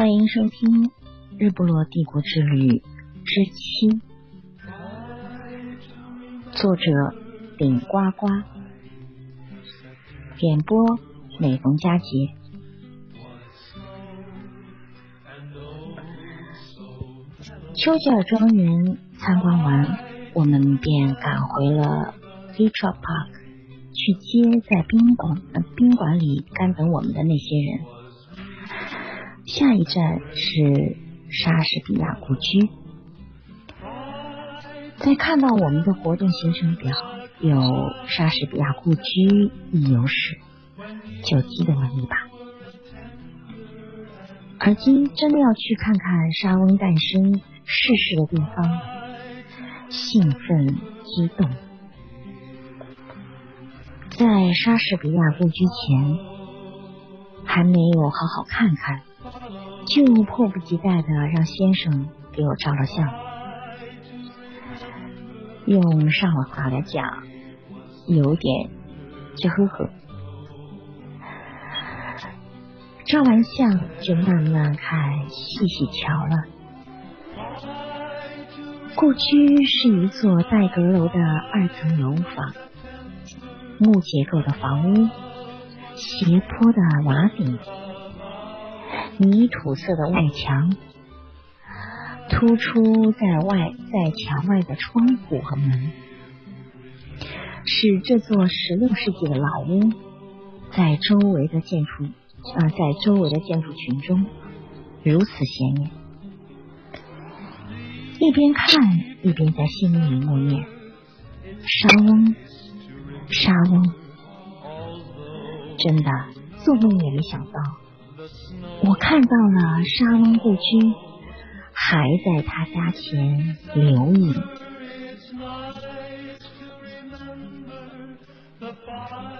欢迎收听《日不落帝国之旅之七》，作者顶呱呱，演播每逢佳节。丘吉尔庄园参观完，我们便赶回了 Vitra Park，去接在宾馆宾馆里干等我们的那些人。下一站是莎士比亚故居。在看到我们的活动行程表有莎士比亚故居一游时，就激动了一把。而今真的要去看看莎翁诞生逝世的地方，兴奋激动。在莎士比亚故居前，还没有好好看看，就迫不及待的让先生给我照了相。用上海话来讲，有点就呵呵。照完相就慢慢看，细细瞧了。故居是一座带阁楼的二层楼房，木结构的房屋，斜坡的瓦顶，泥土色的外墙，突出在外在墙外的窗户和门，使这座十六世纪的老屋在周围的建筑。啊，在周围的建筑群中如此显眼，一边看一边在心里默念：“沙翁，沙翁。”真的，做梦也没想到，我看到了沙翁故居还在他家前留影。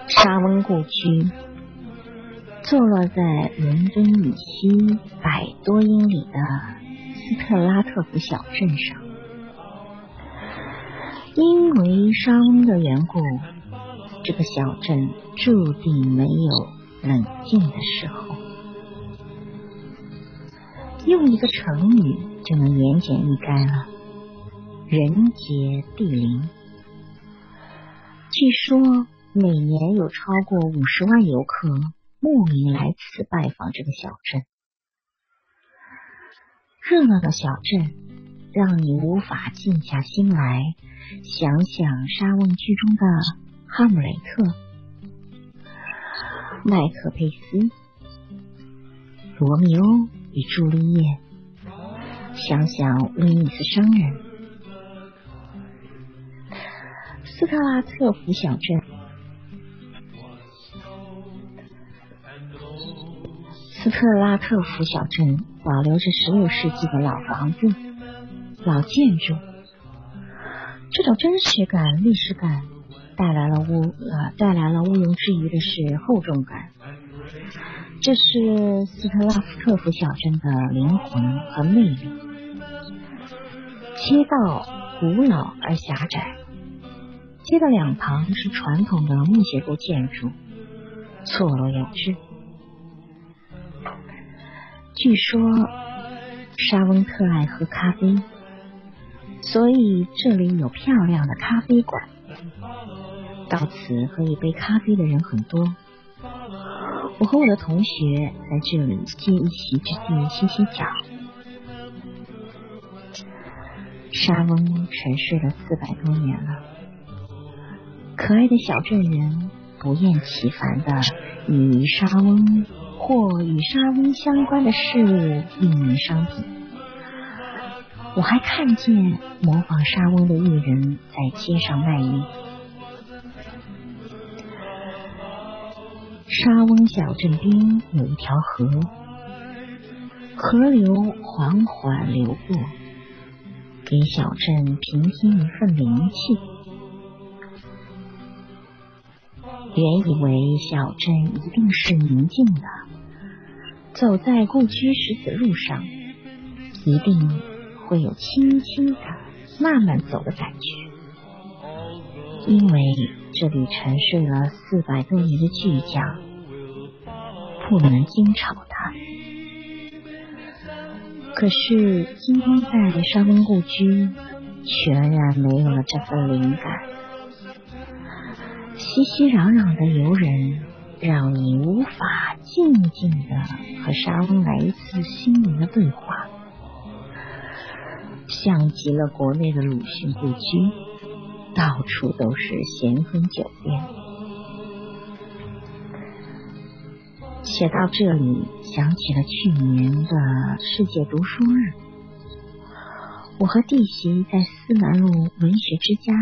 沙翁故居。坐落在伦敦以西百多英里的斯特拉特福小镇上，因为沙翁的缘故，这个小镇注定没有冷静的时候。用一个成语就能言简意赅了：人杰地灵。据说每年有超过五十万游客。慕名来此拜访这个小镇，热闹的小镇让你无法静下心来想想沙翁剧中的哈姆雷特、麦克佩斯、罗密欧与朱丽叶，想想威尼斯商人、斯特拉特福小镇。斯特拉特福小镇保留着十六世纪的老房子、老建筑，这种真实感、历史感带来了毋呃带来了毋庸置疑的是厚重感。这是斯特拉特福小镇的灵魂和魅力。街道古老而狭窄，街道两旁是传统的木结构建筑，错落有致。据说沙翁特爱喝咖啡，所以这里有漂亮的咖啡馆。到此喝一杯咖啡的人很多。我和我的同学在这里借一席之地歇歇脚。沙翁沉睡了四百多年了，可爱的小镇人不厌其烦的与沙翁。或与沙翁相关的事物命名商品，我还看见模仿沙翁的艺人在街上卖艺。沙翁小镇边有一条河，河流缓缓流过，给小镇平添一份灵气。原以为小镇一定是宁静的。走在故居石子路上，一定会有轻轻的、慢慢走的感觉，因为这里沉睡了四百多年的巨匠，不能惊吵它。可是今天在沙翁故居，全然没有了这份灵感。熙熙攘攘的游人，让你无法静静的和沙翁来一次心灵的对话，像极了国内的鲁迅故居，到处都是咸亨酒店。写到这里，想起了去年的世界读书日，我和弟媳在思南路文学之家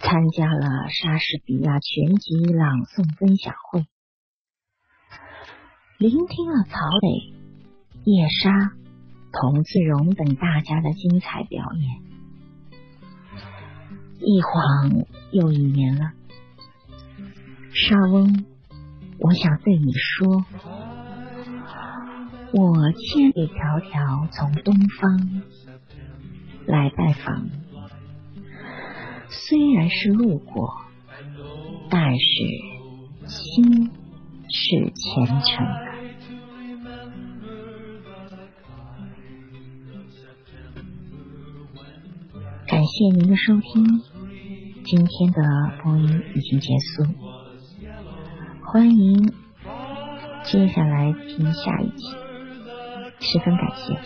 参加了莎士比亚全集朗诵分享会，聆听了曹磊、叶莎、童自荣等大家的精彩表演。一晃又一年了，莎翁。我想对你说，我千里迢迢从东方来拜访，虽然是路过，但是心是虔诚的。感谢您的收听，今天的播音已经结束。欢迎接下来听下一集，十分感谢。